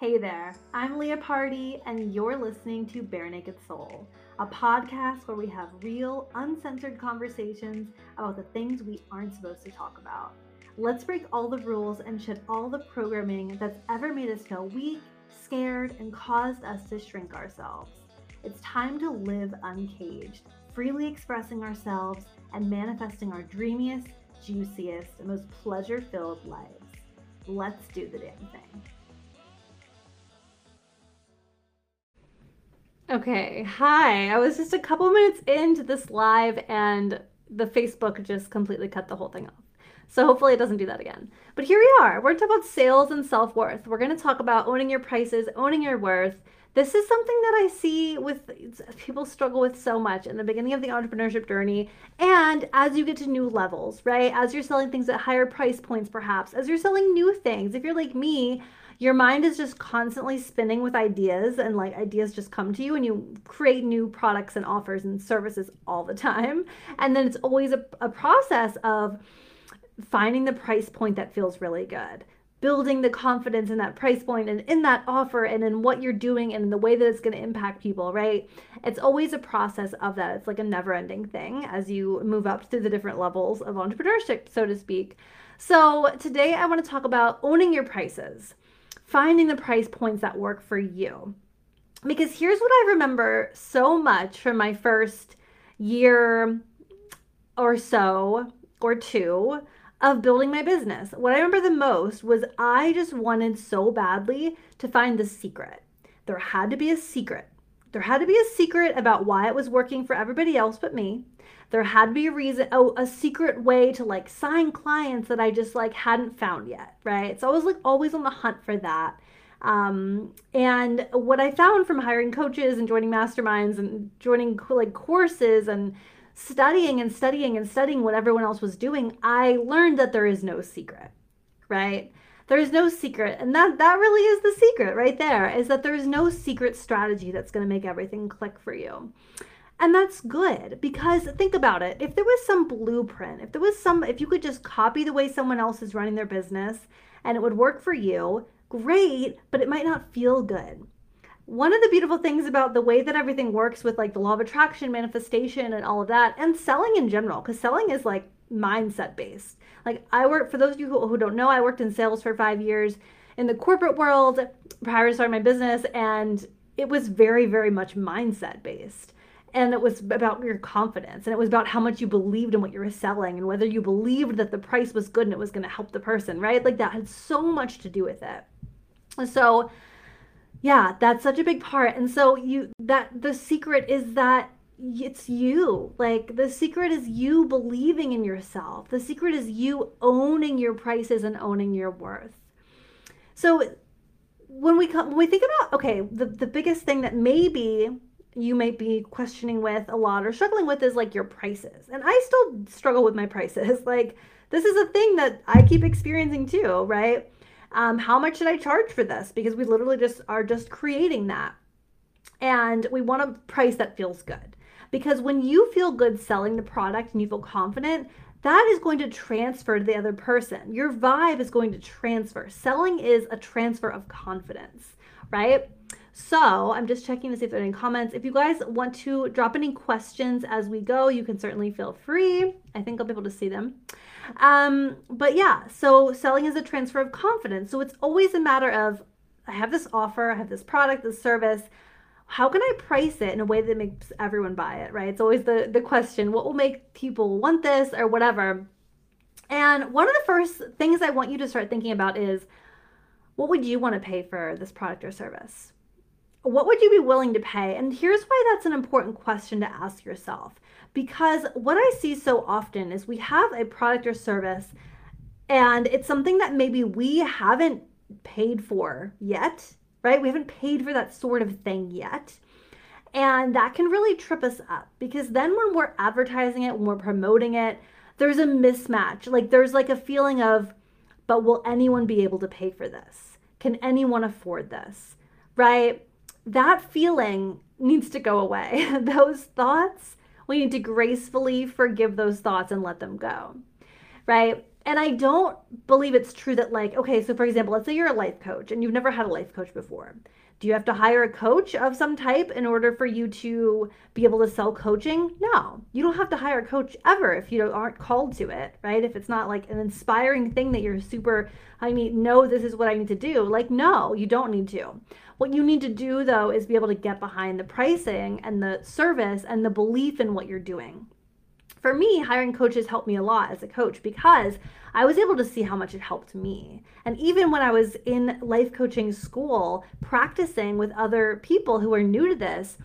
Hey there, I'm Leah Party, and you're listening to Bare Naked Soul, a podcast where we have real, uncensored conversations about the things we aren't supposed to talk about. Let's break all the rules and shed all the programming that's ever made us feel weak, scared, and caused us to shrink ourselves. It's time to live uncaged, freely expressing ourselves and manifesting our dreamiest, juiciest, and most pleasure filled lives. Let's do the damn thing. Okay, hi. I was just a couple minutes into this live and the Facebook just completely cut the whole thing off. So hopefully it doesn't do that again. But here we are. We're going to talk about sales and self worth. We're going to talk about owning your prices, owning your worth. This is something that I see with people struggle with so much in the beginning of the entrepreneurship journey and as you get to new levels, right? As you're selling things at higher price points, perhaps, as you're selling new things. If you're like me, your mind is just constantly spinning with ideas and like ideas just come to you and you create new products and offers and services all the time and then it's always a, a process of finding the price point that feels really good building the confidence in that price point and in that offer and in what you're doing and in the way that it's going to impact people, right? It's always a process of that. It's like a never ending thing as you move up through the different levels of entrepreneurship, so to speak. So, today I want to talk about owning your prices finding the price points that work for you. Because here's what I remember so much from my first year or so or two of building my business. What I remember the most was I just wanted so badly to find the secret. There had to be a secret. There had to be a secret about why it was working for everybody else but me. There had to be a reason oh a secret way to like sign clients that i just like hadn't found yet right? So i was like always on the hunt for that. Um, and what i found from hiring coaches and joining masterminds and joining like courses and studying and studying and studying what everyone else was doing i learned that there is no secret right there is no secret and that that really is the secret right there is that there is no secret strategy that's going to make everything click for you and that's good because think about it. If there was some blueprint, if there was some, if you could just copy the way someone else is running their business and it would work for you, great, but it might not feel good. One of the beautiful things about the way that everything works with like the law of attraction, manifestation, and all of that, and selling in general, because selling is like mindset based. Like I work, for those of you who, who don't know, I worked in sales for five years in the corporate world prior to starting my business, and it was very, very much mindset based. And it was about your confidence and it was about how much you believed in what you were selling and whether you believed that the price was good and it was going to help the person right? Like that had so much to do with it. So yeah that's such a big part. And so you that the secret is that it's you like the secret is you believing in yourself the secret is you owning your prices and owning your worth so when we come when we think about okay the, the biggest thing that maybe you might be questioning with a lot or struggling with is like your prices. And I still struggle with my prices. Like, this is a thing that I keep experiencing too, right? Um, how much should I charge for this? Because we literally just are just creating that. And we want a price that feels good. Because when you feel good selling the product and you feel confident, that is going to transfer to the other person. Your vibe is going to transfer. Selling is a transfer of confidence, right? So I'm just checking to see if there are any comments. If you guys want to drop any questions as we go, you can certainly feel free. I think I'll be able to see them. Um, but yeah, so selling is a transfer of confidence. So it's always a matter of I have this offer, I have this product, this service. How can I price it in a way that makes everyone buy it, right? It's always the, the question what will make people want this or whatever? And one of the first things I want you to start thinking about is what would you want to pay for this product or service? what would you be willing to pay? And here's why that's an important question to ask yourself. Because what I see so often is we have a product or service and it's something that maybe we haven't paid for yet, right? We haven't paid for that sort of thing yet. And that can really trip us up because then when we're advertising it, when we're promoting it, there's a mismatch. Like there's like a feeling of, but will anyone be able to pay for this? Can anyone afford this? Right? that feeling needs to go away. those thoughts, we need to gracefully forgive those thoughts and let them go. Right? And I don't believe it's true that, like, okay, so for example, let's say you're a life coach and you've never had a life coach before. Do you have to hire a coach of some type in order for you to be able to sell coaching? No, you don't have to hire a coach ever if you aren't called to it, right? If it's not like an inspiring thing that you're super, I mean, no, this is what I need to do. Like, no, you don't need to. What you need to do though is be able to get behind the pricing and the service and the belief in what you're doing for me, hiring coaches helped me a lot as a coach because I was able to see how much it helped me. And even when I was in life coaching school, practicing with other people who are new to this,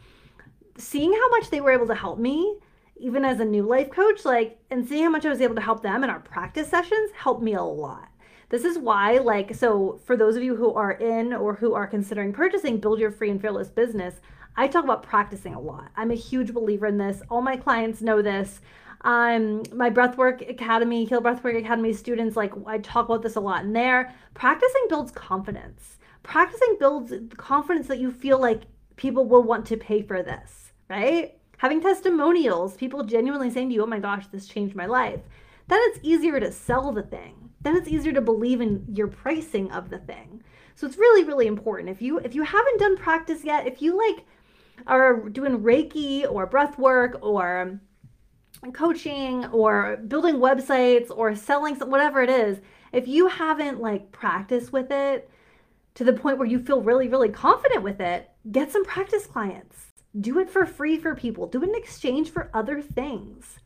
seeing how much they were able to help me, even as a new life coach, like, and seeing how much I was able to help them in our practice sessions helped me a lot. This is why, like, so for those of you who are in or who are considering purchasing Build Your Free and Fearless Business, I talk about practicing a lot. I'm a huge believer in this. All my clients know this um, my breathwork academy, Heal Breathwork Academy students, like I talk about this a lot in there. Practicing builds confidence. Practicing builds confidence that you feel like people will want to pay for this, right? Having testimonials, people genuinely saying to you, oh my gosh, this changed my life. Then it's easier to sell the thing. Then it's easier to believe in your pricing of the thing. So it's really, really important. If you if you haven't done practice yet, if you like are doing Reiki or breath work or coaching or building websites or selling whatever it is, if you haven't like practiced with it to the point where you feel really, really confident with it, get some practice clients. Do it for free for people. Do it in exchange for other things.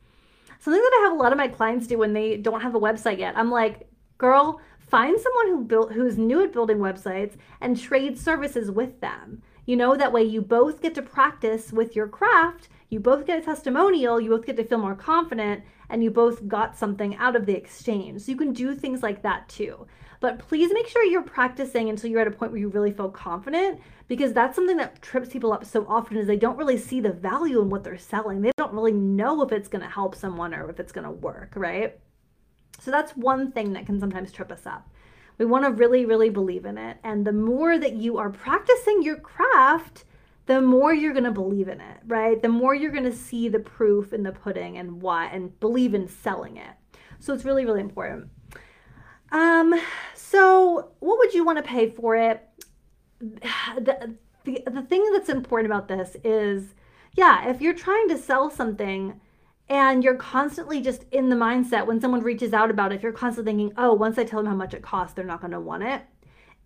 Something that I have a lot of my clients do when they don't have a website yet. I'm like, girl, find someone who built who's new at building websites and trade services with them. You know, that way you both get to practice with your craft you both get a testimonial, you both get to feel more confident, and you both got something out of the exchange. So you can do things like that too. But please make sure you're practicing until you're at a point where you really feel confident because that's something that trips people up so often is they don't really see the value in what they're selling. They don't really know if it's going to help someone or if it's going to work, right? So that's one thing that can sometimes trip us up. We want to really, really believe in it. And the more that you are practicing your craft, the more you're going to believe in it, right? The more you're going to see the proof in the pudding and why and believe in selling it. So it's really really important. Um so what would you want to pay for it? The, the the thing that's important about this is yeah, if you're trying to sell something and you're constantly just in the mindset when someone reaches out about it, if you're constantly thinking, "Oh, once I tell them how much it costs, they're not going to want it."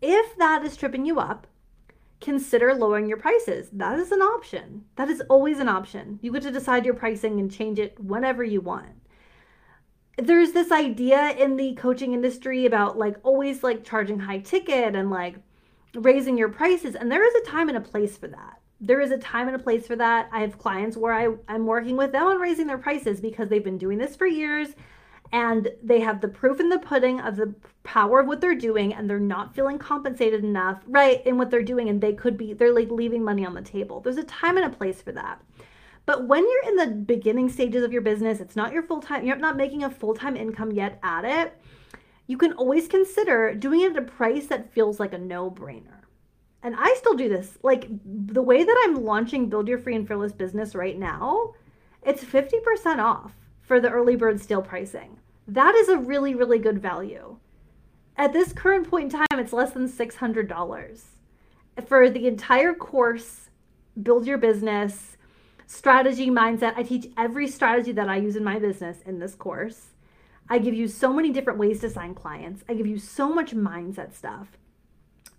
If that is tripping you up, consider lowering your prices. That is an option. That is always an option. You get to decide your pricing and change it whenever you want. There's this idea in the coaching industry about like always like charging high ticket and like raising your prices. And there is a time and a place for that. There is a time and a place for that. I have clients where I, I'm working with them on raising their prices because they've been doing this for years and they have the proof in the pudding of the power of what they're doing and they're not feeling compensated enough right in what they're doing and they could be they're like leaving money on the table. There's a time and a place for that. But when you're in the beginning stages of your business it's not your full-time you're not making a full-time income yet at it you can always consider doing it at a price that feels like a no-brainer. And i still do this. Like the way that i'm launching build your free and fearless business right now it's 50% off for the early bird steal pricing that is a really, really good value. At this current point in time, it's less than $600. For the entire course, build your business, strategy, mindset. I teach every strategy that I use in my business in this course. I give you so many different ways to sign clients. I give you so much mindset stuff.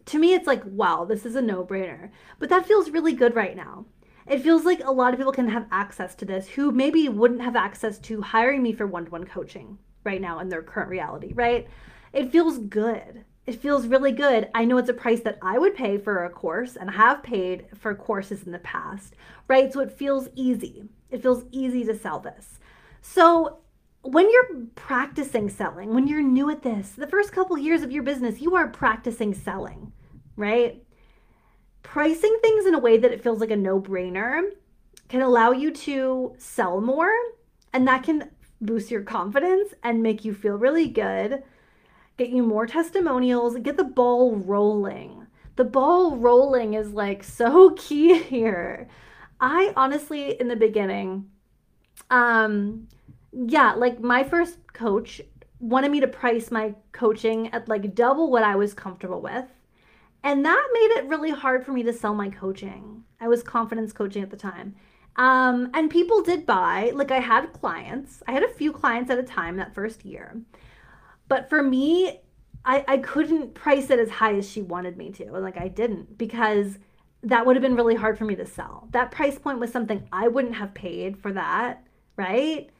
To me, it's like, wow, this is a no brainer. But that feels really good right now. It feels like a lot of people can have access to this who maybe wouldn't have access to hiring me for one to one coaching right now in their current reality, right? It feels good. It feels really good. I know it's a price that I would pay for a course and have paid for courses in the past, right? So it feels easy. It feels easy to sell this. So when you're practicing selling, when you're new at this, the first couple years of your business, you are practicing selling, right? Pricing things in a way that it feels like a no brainer can allow you to sell more, and that can boost your confidence and make you feel really good, get you more testimonials, get the ball rolling. The ball rolling is like so key here. I honestly, in the beginning, um, yeah, like my first coach wanted me to price my coaching at like double what I was comfortable with. And that made it really hard for me to sell my coaching. I was confidence coaching at the time. Um, and people did buy, like I had clients. I had a few clients at a time that first year. But for me, I, I couldn't price it as high as she wanted me to. And like I didn't because that would have been really hard for me to sell. That price point was something I wouldn't have paid for that, right?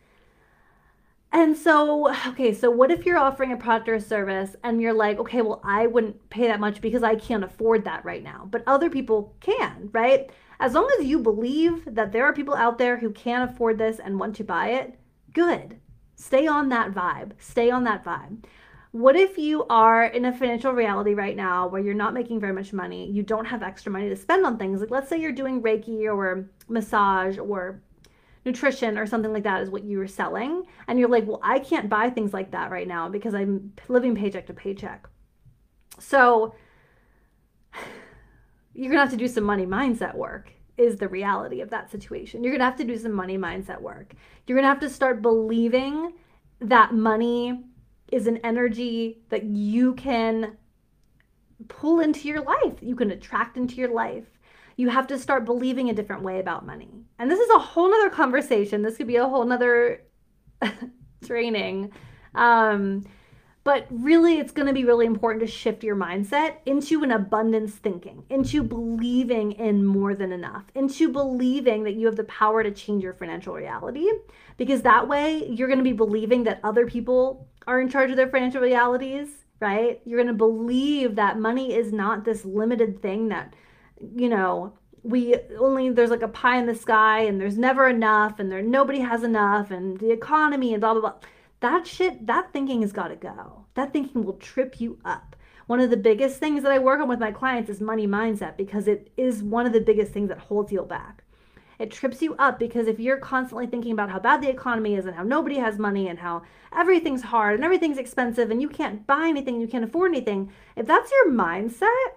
And so, okay, so what if you're offering a product or a service and you're like, okay, well, I wouldn't pay that much because I can't afford that right now, but other people can, right? As long as you believe that there are people out there who can afford this and want to buy it, good. Stay on that vibe. Stay on that vibe. What if you are in a financial reality right now where you're not making very much money? You don't have extra money to spend on things. Like, let's say you're doing Reiki or massage or nutrition or something like that is what you were selling. And you're like, well, I can't buy things like that right now because I'm living paycheck to paycheck. So you're to have to do some money mindset work, is the reality of that situation. You're to have to do some money mindset work. You're to have to start believing that money is an energy that you can pull into your life, you can attract into your life you have to start believing a different way about money. And this is a whole nother conversation. This could be a whole nother training. Um, but really, it's going to be really important to shift your mindset into an abundance thinking, into believing in more than enough, into believing that you have the power to change your financial reality. Because that way, you're going to be believing that other people are in charge of their financial realities, right? You're going to believe that money is not this limited thing that you know, we only there's like a pie in the sky and there's never enough and there nobody has enough and the economy and blah blah blah. That shit, that thinking has got to go. That thinking will trip you up. One of the biggest things that I work on with my clients is money mindset because it is one of the biggest things that holds you back. It trips you up because if you're constantly thinking about how bad the economy is and how nobody has money and how everything's hard and everything's expensive and you can't buy anything, you can't afford anything, if that's your mindset,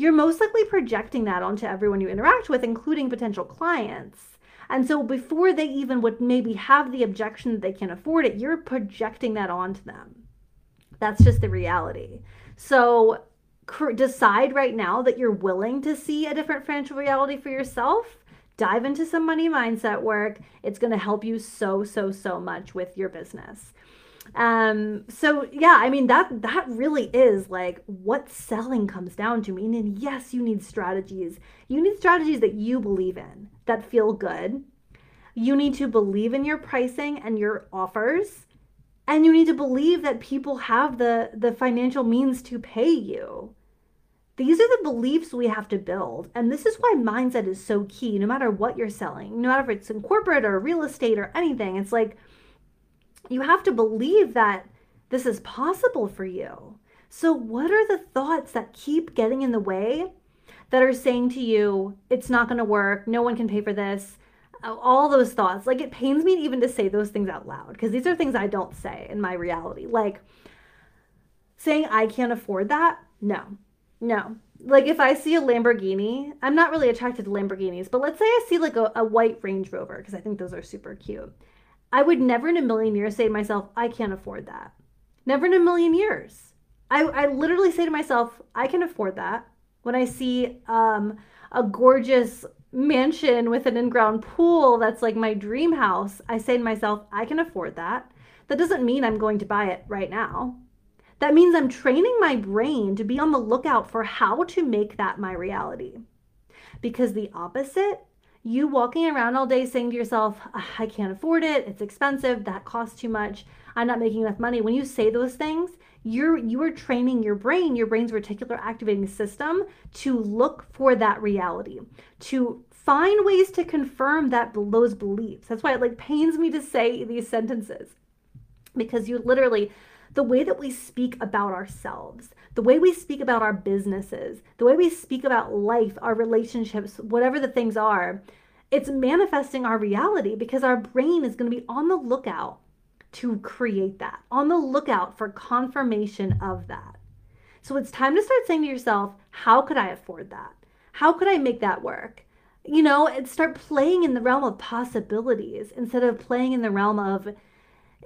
you're most likely projecting that onto everyone you interact with, including potential clients. And so before they even would maybe have the objection that they can't afford it, you're projecting that onto them. That's just the reality. So decide right now that you're willing to see a different financial reality for yourself. Dive into some money mindset work. It's going to help you so, so, so much with your business. Um, so yeah, I mean that that really is like what selling comes down to. Meaning, yes, you need strategies. You need strategies that you believe in, that feel good. You need to believe in your pricing and your offers. And you need to believe that people have the the financial means to pay you. These are the beliefs we have to build. And this is why mindset is so key, no matter what you're selling, no matter if it's in corporate or real estate or anything. It's like you have to believe that this is possible for you. So, what are the thoughts that keep getting in the way that are saying to you, it's not going to work, no one can pay for this? All those thoughts. Like, it pains me even to say those things out loud because these are things I don't say in my reality. Like, saying I can't afford that, no, no. Like, if I see a Lamborghini, I'm not really attracted to Lamborghinis, but let's say I see like a, a white Range Rover because I think those are super cute I would never in a million years say to myself, I can't afford that. Never in a million years. I, I literally say to myself, I can afford that. When I see um, a gorgeous mansion with an in ground pool that's like my dream house, I say to myself, I can afford that. That doesn't mean I'm going to buy it right now. That means I'm training my brain to be on the lookout for how to make that my reality. Because the opposite you walking around all day saying to yourself, ah, I can't afford it, it's expensive, that costs too much, I'm not making enough money. When you say those things, you're you are training your brain, your brain's reticular activating system to look for that reality, to find ways to confirm that those beliefs. That's why it like pains me to say these sentences. Because you literally the way that we speak about ourselves, the way we speak about our businesses, the way we speak about life, our relationships, whatever the things are, it's manifesting our reality because our brain is going to be on the lookout to create that, on the lookout for confirmation of that. So it's time to start saying to yourself, how could I afford that? How could I make that work? You know, and start playing in the realm of possibilities instead of playing in the realm of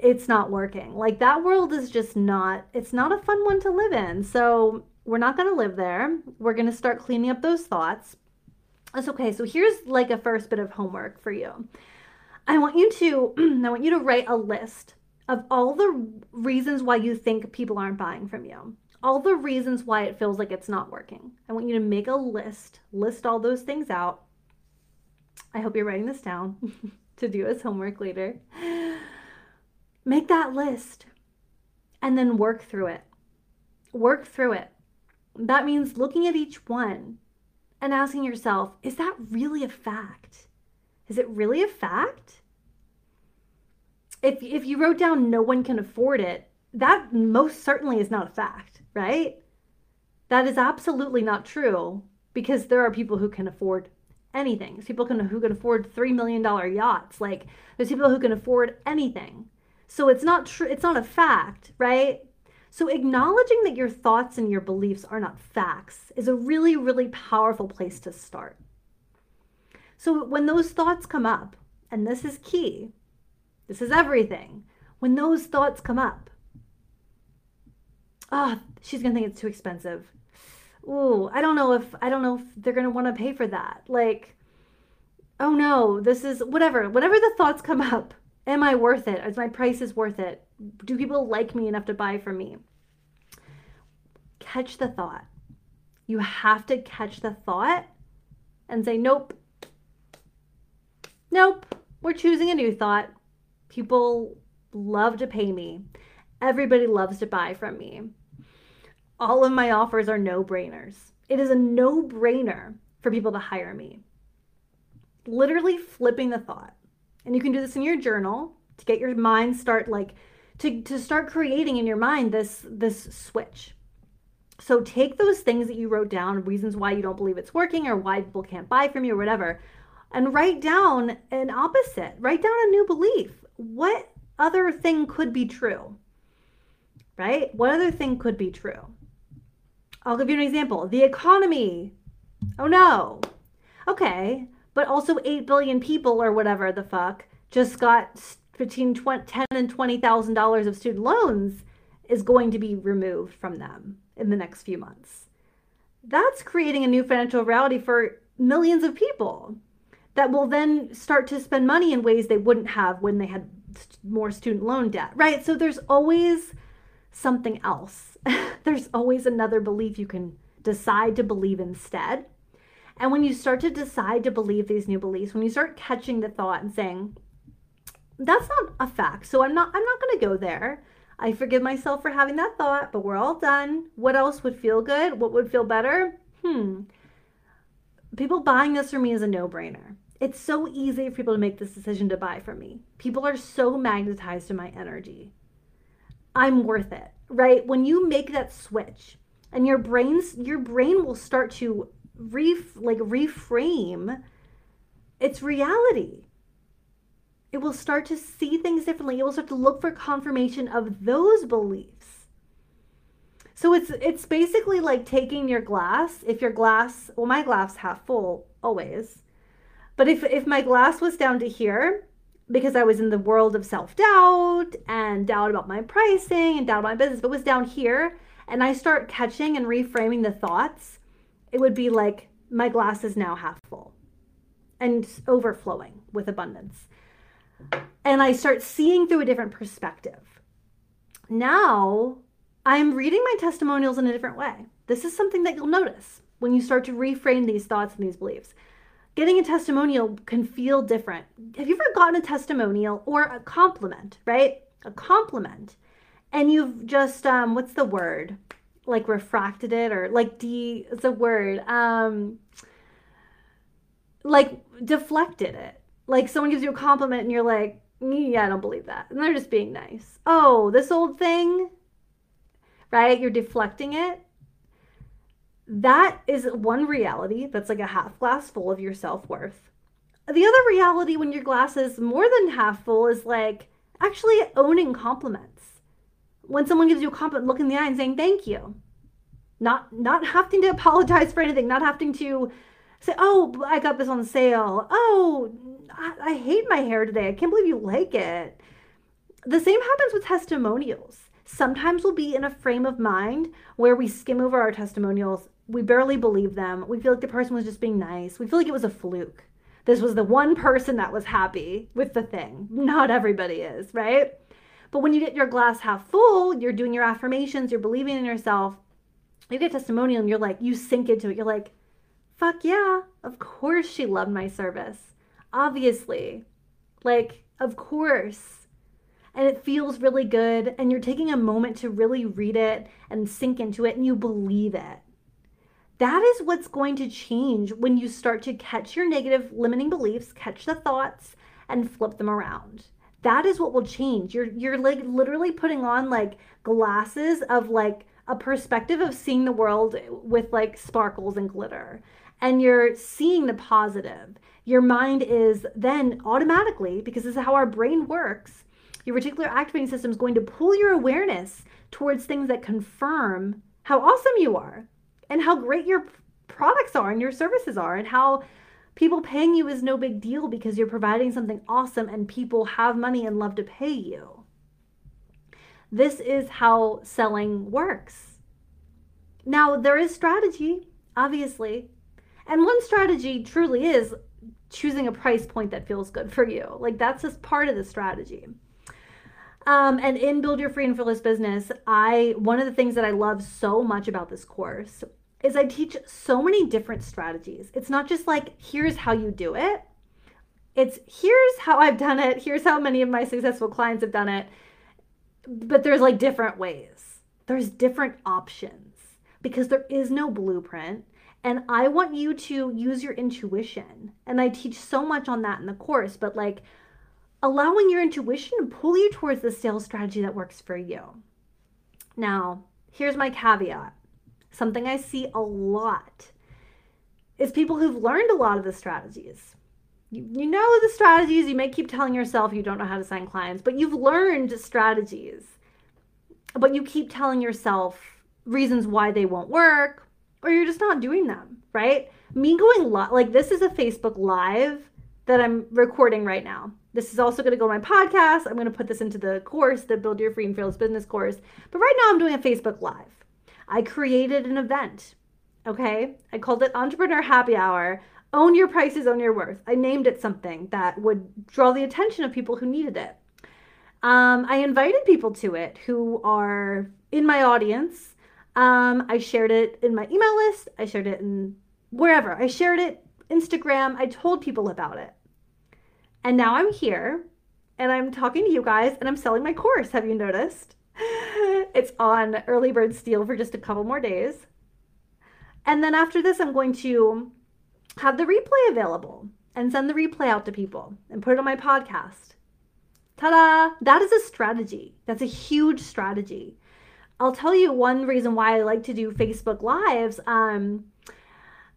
it's not working. Like that world is just not, it's not a fun one to live in. So we're not going to live there. We're going to start cleaning up those thoughts. That's okay. So here's like a first bit of homework for you. I want you to I want you to write a list of all the reasons why you think people aren't buying from you. All the reasons why it feels like it's not working. I want you to make a list, list all those things out. I hope you're writing this down to do as homework later. Make that list and then work through it. Work through it. That means looking at each one and asking yourself, is that really a fact? Is it really a fact? If, if you wrote down no one can afford it, that most certainly is not a fact, right? That is absolutely not true because there are people who can afford anything. There's people can, who can afford $3 million yachts. Like, there's people who can afford anything. So it's not true, it's not a fact, right? So, acknowledging that your thoughts and your beliefs are not facts is a really, really powerful place to start. So, when those thoughts come up, and this is key, this is everything. When those thoughts come up, oh, she's gonna think it's too expensive. Ooh, I don't know if I don't know if they're gonna want to pay for that. Like, oh no, this is whatever. whatever the thoughts come up, Am I worth it? Is my price is worth it? Do people like me enough to buy from me? Catch the thought. You have to catch the thought and say, nope. Nope. We're choosing a new thought. People love to pay me. Everybody loves to buy from me. All of my offers are no brainers. It is a no brainer for people to hire me. Literally flipping the thought. And you can do this in your journal to get your mind start like to, to start creating in your mind this this switch. So take those things that you wrote down, reasons why you don't believe it's working or why people can't buy from you or whatever, and write down an opposite. Write down a new belief. What other thing could be true? Right? What other thing could be true? I'll give you an example. The economy. Oh no. Okay but also 8 billion people or whatever the fuck just got between 20, 10 and 20,000 dollars of student loans is going to be removed from them in the next few months. That's creating a new financial reality for millions of people that will then start to spend money in ways they wouldn't have when they had more student loan debt, right? So there's always something else. there's always another belief you can decide to believe instead. And when you start to decide to believe these new beliefs, when you start catching the thought and saying, that's not a fact. So I'm not I'm not going to go there. I forgive myself for having that thought, but we're all done. What else would feel good? What would feel better? Hmm. People buying this from me is a no-brainer. It's so easy for people to make this decision to buy from me. People are so magnetized to my energy. I'm worth it, right? When you make that switch and your brains your brain will start to re like reframe its reality. It will start to see things differently. It will start to look for confirmation of those beliefs. So it's it's basically like taking your glass. If your glass, well, my glass half full always, but if if my glass was down to here, because I was in the world of self doubt and doubt about my pricing and doubt about my business, but was down here, and I start catching and reframing the thoughts it would be like my glass is now half full and overflowing with abundance. And I start seeing through a different perspective. Now I'm reading my testimonials in a different way. This is something that you'll notice when you start to reframe these thoughts and these beliefs. Getting a testimonial can feel different. Have you ever gotten a testimonial or a compliment, right? A compliment. And you've just, um, what's the word? Like refracted it or like de it's a word? Um like deflected it. Like someone gives you a compliment and you're like yeah i don't believe that. And they're just being nice. Oh this old thing right? You're deflecting it. That is one reality that's like a half glass full of your self-worth. The other reality when your glass is more than half full is like actually owning compliments when someone gives you a compliment, look in the eye and saying thank you. Not not having to apologize for anything, not having to say, "Oh, I got this on sale." "Oh, I, I hate my hair today. I can't believe you like it." The same happens with testimonials. Sometimes we'll be in a frame of mind where we skim over our testimonials, we barely believe them, we feel like the person was just being nice, we feel like it was a fluke. This was the one person that was happy with the thing. Not everybody is, right? But when you get your glass half full, you're doing your affirmations, you're believing in yourself, you get testimonial and you're like, you sink into it. You're like, fuck yeah, of course she loved my service. Obviously. Like, of course. And it feels really good. And you're taking a moment to really read it and sink into it and you believe it. That is what's going to change when you start to catch your negative limiting beliefs, catch the thoughts, and flip them around. That is what will change. You're you're like literally putting on like glasses of like a perspective of seeing the world with like sparkles and glitter. And you're seeing the positive. Your mind is then automatically, because this is how our brain works, your reticular activating system is going to pull your awareness towards things that confirm how awesome you are and how great your products are and your services are and how people paying you is no big deal because you're providing something awesome and people have money and love to pay you. This is how selling works. Now, there is strategy, obviously. And one strategy truly is choosing a price point that feels good for you. Like, that's just part of the strategy. Um, and in Build Your Free and Fearless Business, I one of the things that I love so much about this course is I teach so many different strategies. It's not just like here's how you do it. It's here's how I've done it. Here's how many of my successful clients have done it. But there's like different ways. There's different options because there is no blueprint. And I want you to use your intuition. And I teach so much on that in the course, but like allowing your intuition to pull you towards the sales strategy that works for you. Now, here's my caveat something I see a lot is people who've learned a lot of the strategies. You, you know the strategies, you may keep telling yourself you don't know how to sign clients, but you've learned strategies. But you keep telling yourself reasons why they won't work, or you're just not doing them, right? Me going live, like this is a Facebook Live that I'm recording right now. This is also going to go on my podcast. I'm going to put this into the course, the Build Your Free and Fearless Business course. But right now I'm doing a Facebook Live. I created an event, okay? I called it Entrepreneur Happy Hour. Own your prices, own your worth. I named it something that would draw the attention of people who needed it. Um, I invited people to it who are in my audience. Um, I shared it in my email list. I shared it in wherever. I shared it Instagram. I told people about it. And now I'm here and I'm talking to you guys and I'm selling my course. Have you noticed? it's on early bird steal for just a couple more days. And then after this, I'm going to have the replay available and send the replay out to people and put it on my podcast. Ta da! That is a strategy. That's a huge strategy. I'll tell you one reason why I like to do Facebook Lives. Um,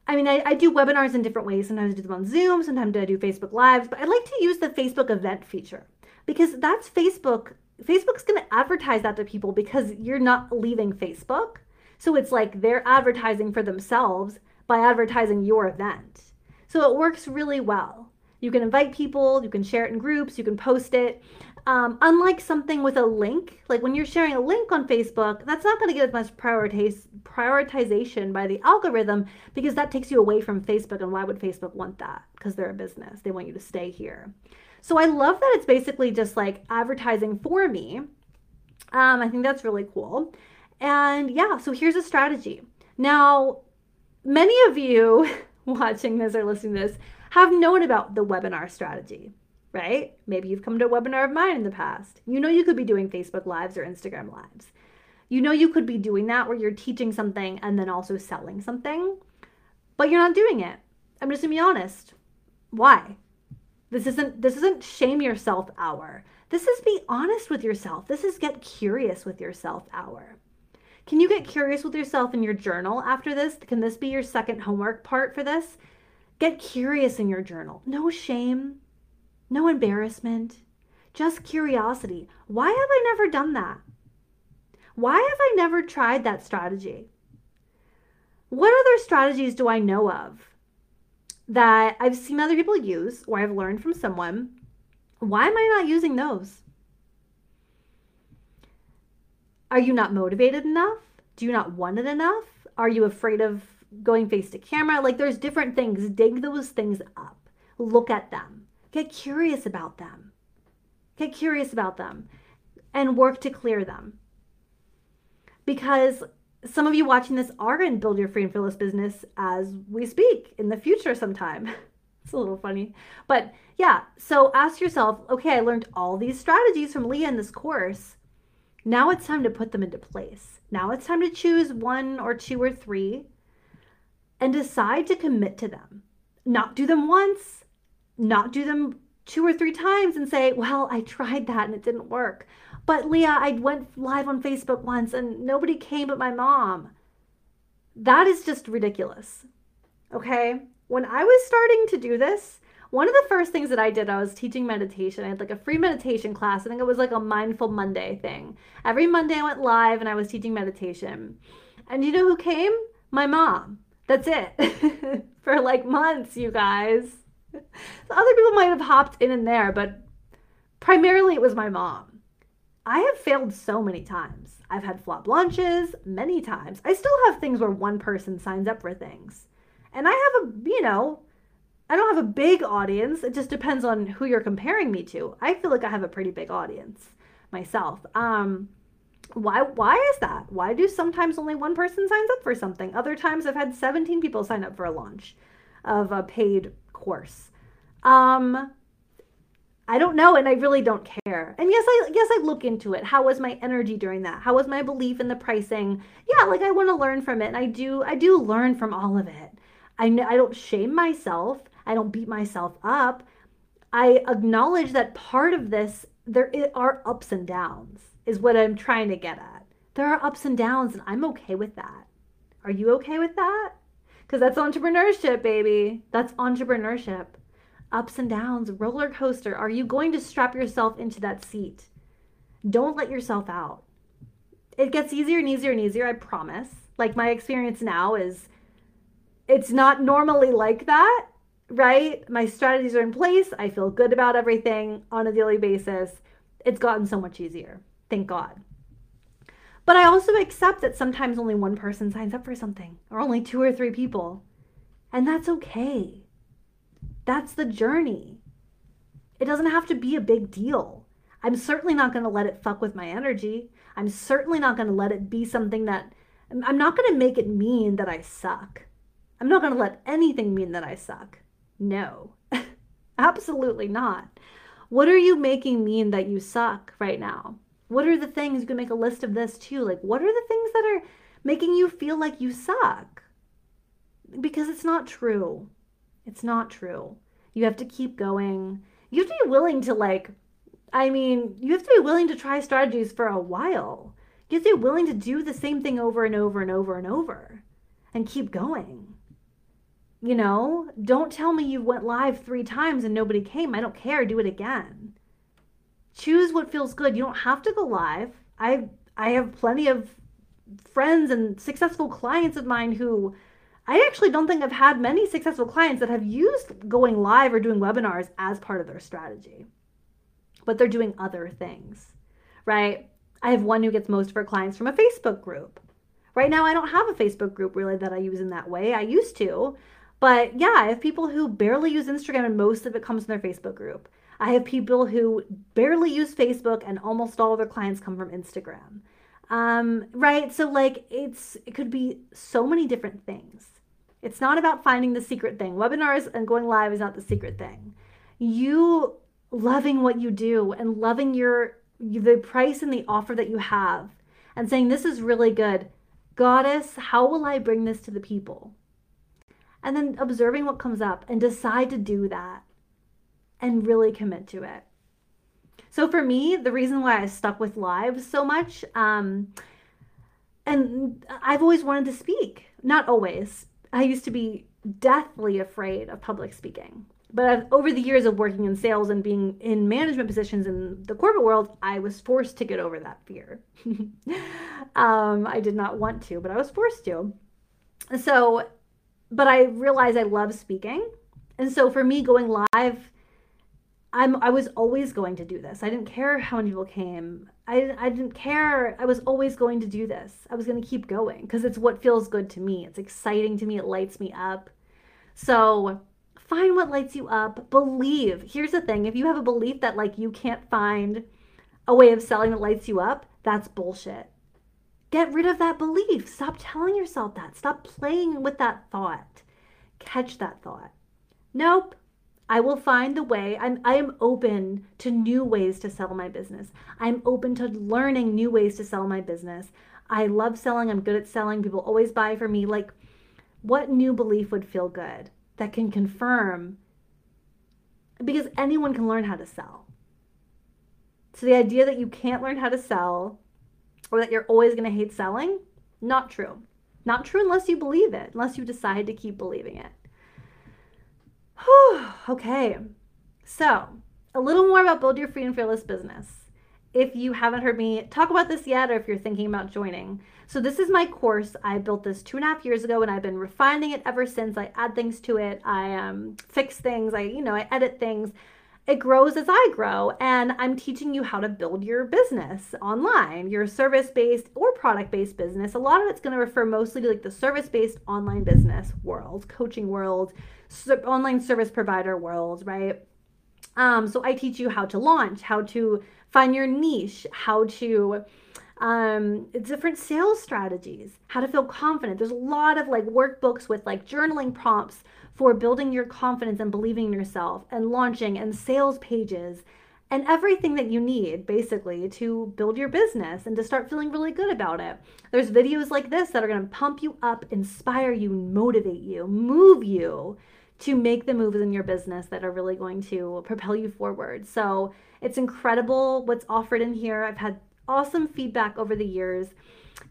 I mean, I, I do webinars in different ways. Sometimes I do them on Zoom, sometimes I do Facebook Lives, but I like to use the Facebook event feature because that's Facebook Facebook's going to advertise that to people because you're not leaving Facebook. So it's like they're advertising for themselves by advertising your event. So it works really well. You can invite people, you can share it in groups, you can post it. Um, unlike something with a link, like when you're sharing a link on Facebook, that's not going to get as much prioritize, prioritization by the algorithm because that takes you away from Facebook. And why would Facebook want that? Because they're a business, they want you to stay here. So I love that it's basically just like advertising for me. Um, I think that's really cool. And yeah, so here's a strategy. Now, many of you watching this or listening to this have known about the webinar strategy, right? Maybe you've come to a webinar of mine in the past. You know you could be doing Facebook Lives or Instagram Lives. You know you could be doing that where you're teaching something and then also selling something, but you're not doing it. I'm just gonna be honest. Why? This isn't this isn't shame yourself hour. This is be honest with yourself. This is get curious with yourself hour. Can you get curious with yourself in your journal after this? Can this be your second homework part for this? Get curious in your journal. No shame, no embarrassment, just curiosity. Why have I never done that? Why have I never tried that strategy? What other strategies do I know of that I've seen other people use or I've learned from someone. Why am I not using those? Are you not motivated enough? Do you not want it enough? Are you afraid of going face to camera? Like there's different things. Dig those things up. Look at them. Get curious about them. Get curious about them and work to clear them. Because some of you watching this are in Build Your Free and Fearless business as we speak in the future sometime. it's a little funny. But yeah, so ask yourself okay, I learned all these strategies from Leah in this course. Now it's time to put them into place. Now it's time to choose one or two or three and decide to commit to them. Not do them once, not do them two or three times and say, well, I tried that and it didn't work. But Leah, I went live on Facebook once and nobody came but my mom. That is just ridiculous. Okay? When I was starting to do this, one of the first things that I did, I was teaching meditation. I had like a free meditation class. I think it was like a mindful Monday thing. Every Monday I went live and I was teaching meditation. And you know who came? My mom. That's it. For like months, you guys. Other people might have hopped in and there, but primarily it was my mom. I have failed so many times. I've had flop launches many times. I still have things where one person signs up for things. And I have a, you know, I don't have a big audience. It just depends on who you're comparing me to. I feel like I have a pretty big audience myself. Um, why why is that? Why do sometimes only one person signs up for something? Other times I've had 17 people sign up for a launch of a paid course. Um I don't know and I really don't care. And yes, I yes I look into it. How was my energy during that? How was my belief in the pricing? Yeah, like I want to learn from it and I do I do learn from all of it. I I don't shame myself. I don't beat myself up. I acknowledge that part of this there are ups and downs is what I'm trying to get at. There are ups and downs, and I'm okay with that. Are you okay with that? Because that's entrepreneurship, baby. That's entrepreneurship. Ups and downs, roller coaster. Are you going to strap yourself into that seat? Don't let yourself out. It gets easier and easier and easier, I promise. Like my experience now is it's not normally like that, right? My strategies are in place. I feel good about everything on a daily basis. It's gotten so much easier. Thank God. But I also accept that sometimes only one person signs up for something, or only two or three people. And that's okay. That's the journey. It doesn't have to be a big deal. I'm certainly not going to let it fuck with my energy. I'm certainly not going to let it be something that I'm not going to make it mean that I suck. I'm not going to let anything mean that I suck. No, absolutely not. What are you making mean that you suck right now? What are the things you can make a list of this too? Like, what are the things that are making you feel like you suck? Because it's not true. It's not true. You have to keep going. You have to be willing to, like, I mean, you have to be willing to try strategies for a while. You have to be willing to do the same thing over and over and over and over and keep going. You know, don't tell me you went live three times and nobody came. I don't care. Do it again choose what feels good. You don't have to go live. I I have plenty of friends and successful clients of mine who I actually don't think I've had many successful clients that have used going live or doing webinars as part of their strategy. But they're doing other things, right? I have one who gets most of her clients from a Facebook group. Right now, I don't have a Facebook group really that I use in that way. I used to, but yeah, I have people who barely use Instagram and most of it comes from their Facebook group. I have people who barely use Facebook and almost all of their clients come from Instagram. Um, right? So like it's it could be so many different things. It's not about finding the secret thing. Webinars and going live is not the secret thing. You loving what you do and loving your the price and the offer that you have and saying this is really good. Goddess, how will I bring this to the people? And then observing what comes up and decide to do that and really commit to it. So for me, the reason why I stuck with live so much, um, and I've always wanted to speak. Not always. I used to be deathly afraid of public speaking. But I've, over the years of working in sales and being in management positions in the corporate world, I was forced to get over that fear. um, I did not want to, but I was forced to. So, but I realized I love speaking. And so for me, going live I'm I was always going to do this. I didn't care how many people came. I, I didn't care. I was always going to do this. I was going to keep going because it's what feels good to me. It's exciting to me. It lights me up. So find what lights you up. Believe. Here's the thing if you have a belief that like you can't find a way of selling that lights you up, that's bullshit. Get rid of that belief. Stop telling yourself that. Stop playing with that thought. Catch that thought. Nope. I will find the way. I'm I am open to new ways to sell my business. I'm open to learning new ways to sell my business. I love selling. I'm good at selling. People always buy for me. Like what new belief would feel good that can confirm because anyone can learn how to sell. So the idea that you can't learn how to sell or that you're always going to hate selling, not true. Not true unless you believe it, unless you decide to keep believing it. Okay. So, a little more about Build Your Free and Fearless Business. If you haven't heard me talk about this yet, or if you're thinking about joining. So, this is my course. I built this two and a half years ago, and I've been refining it ever since. I add things to it, I um, fix things, I, you know, I edit things it grows as I grow. And I'm teaching you how to build your business online, your service based or product based business. A lot of it's going to refer mostly to like the service based online business world, coaching world, online service provider world, right? Um, so I teach you how to launch, how to find your niche, how to um, different sales strategies, how to feel confident. There's a lot of like workbooks with like journaling prompts for building your confidence and believing in yourself and launching and sales pages and everything that you need basically to build your business and to start feeling really good about it. There's videos like this that are going to pump you up, inspire you, motivate you, move you to make the moves in your business that are really going to propel you forward. So, it's incredible what's offered in here. I've had awesome feedback over the years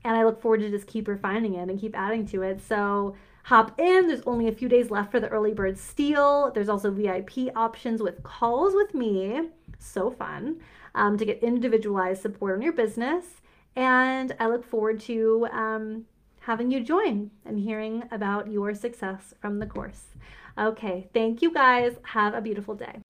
and I look forward to just keep refining it and keep adding to it. So, hop in. There's only a few days left for the early bird steal. There's also VIP options with calls with me. So fun um, to get individualized support on your business. And I look forward to um, having you join and hearing about your success from the course. Okay, thank you guys. Have a beautiful day.